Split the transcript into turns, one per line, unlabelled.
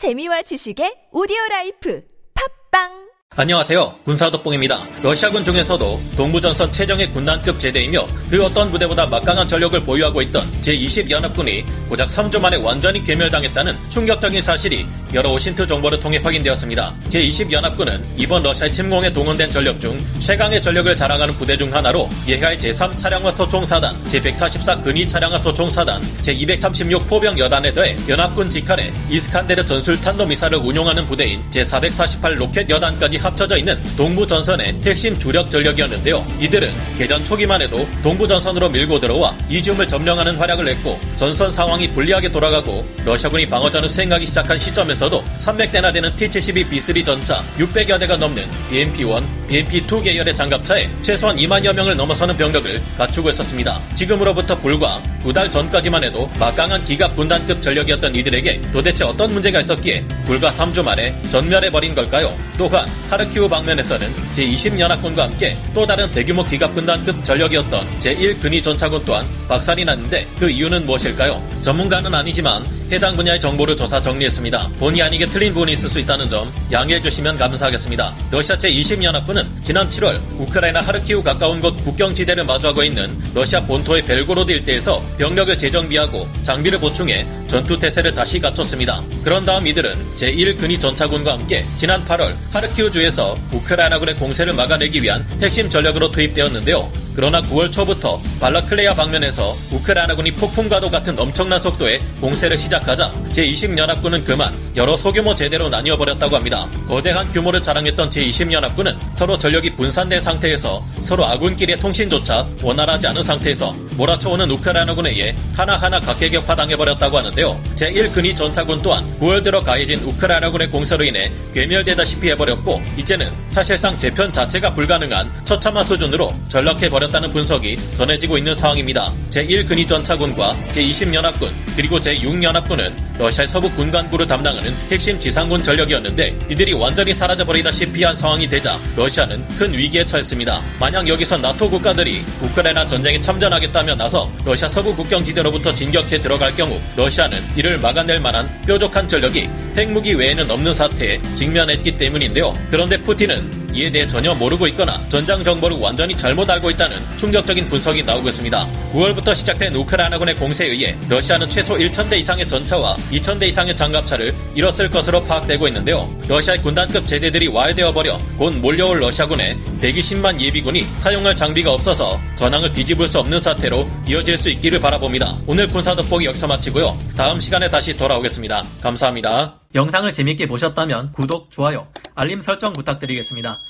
재미와 지식의 오디오 라이프. 팟빵
안녕하세요. 군사독봉입니다. 러시아군 중에서도 동부전선 최정예 군단급 제대이며 그 어떤 부대보다 막강한 전력을 보유하고 있던 제20연합군이 고작 3주 만에 완전히 괴멸당했다는 충격적인 사실이 여러 OSINT 정보를 통해 확인되었습니다. 제20연합군은 이번 러시아의 침공에 동원된 전력 중 최강의 전력을 자랑하는 부대 중 하나로 예하의 제3차량화 소총사단, 제144 근위 차량화 소총사단, 제236 포병 여단에 더해 연합군 직할에 이스칸데르 전술 탄도미사일을 운용하는 부대인 제448 로켓 여단까지 합쳐져 있는 동부 전선의 핵심 주력 전력이었는데요. 이들은 개전 초기만 해도 동부 전선으로 밀고 들어와 이지움을 점령하는 활약을 했고 전선 상황이 불리하게 돌아가고 러시아군이 방어전을 수행하기 시작한 시점에서도 300대나 되는 T-72 B3 전차 600여 대가 넘는 BMP-1, BMP-2 계열의 장갑차에 최소한 2만여 명을 넘어서는 병력을 갖추고 있었습니다. 지금으로부터 불과 두 달 전까지만 해도 막강한 기갑 군단급 전력이었던 이들에게 도대체 어떤 문제가 있었기에 불과 3주 만에 전멸해버린 걸까요? 또한 하르키우 방면에서는 제20연합군과 함께 또 다른 대규모 기갑군단급 전력이었던 제1근위 전차군 또한 박살이 났는데 그 이유는 무엇일까요? 전문가는 아니지만 해당 분야의 정보를 조사 정리했습니다. 본의 아니게 틀린 부분이 있을 수 있다는 점 양해해 주시면 감사하겠습니다. 러시아 제20연합군은 지난 7월 우크라이나 하르키우 가까운 곳 국경지대를 마주하고 있는 러시아 본토의 벨고로드 일대에서 병력을 재정비하고 장비를 보충해 전투태세를 다시 갖췄습니다. 그런 다음 이들은 제1근위 전차군과 함께 지난 8월 하르키우주에서 우크라이나군의 공세를 막아내기 위한 핵심 전력으로 투입되었는데요. 그러나 9월 초부터 발라클레아 방면에서 우크라이나군이 폭풍과도 같은 엄청난 속도의 공세를 시작하자 제20연합군은 그만 여러 소규모 제대로 나뉘어 버렸다고 합니다. 거대한 규모를 자랑했던 제20연합군은 서로 전력이 분산된 상태에서 서로 아군끼리의 통신조차 원활하지 않은 상태에서 몰아쳐오는 우크라이나군에 의해 하나하나 각계격파당해버렸다고 하는데요. 제1근위 전차군 또한 9월 들어 가해진 우크라이나군의 공세로 인해 괴멸되다시피 해버렸고 이제는 사실상 재편 자체가 불가능한 처참한 수준으로 전락해버렸다는 분석이 전해지고 있는 상황입니다. 제1근위 전차군과 제20연합군 그리고 제6연합군은 러시아의 서부 군간구를 담당하는 핵심 지상군 전력이었는데 이들이 완전히 사라져버리다시피 한 상황이 되자 러시아는 큰 위기에 처했습니다. 만약 여기서 나토 국가들이 우크라이나 전쟁에 참전하겠다며 나서 러시아 서부 국경지대로부터 진격해 들어갈 경우 러시아는 이를 막아낼 만한 뾰족한 전력이 핵무기 외에는 없는 사태에 직면했기 때문인데요. 그런데 푸틴은 이에 대해 전혀 모르고 있거나 전장 정보를 완전히 잘못 알고 있다는 충격적인 분석이 나오고 있습니다. 9월부터 시작된 우크라이나군의 공세에 의해 러시아는 최소 1,000대 이상의 전차와 2,000대 이상의 장갑차를 잃었을 것으로 파악되고 있는데요. 러시아의 군단급 제대들이 와해되어 버려 곧 몰려올 러시아군의 120만 예비군이 사용할 장비가 없어서 전황을 뒤집을 수 없는 사태로 이어질 수 있기를 바라봅니다. 오늘 군사 돋보기 여기서 마치고요. 다음 시간에 다시 돌아오겠습니다. 감사합니다.
영상을 재밌게 보셨다면 구독, 좋아요, 알림 설정 부탁드리겠습니다.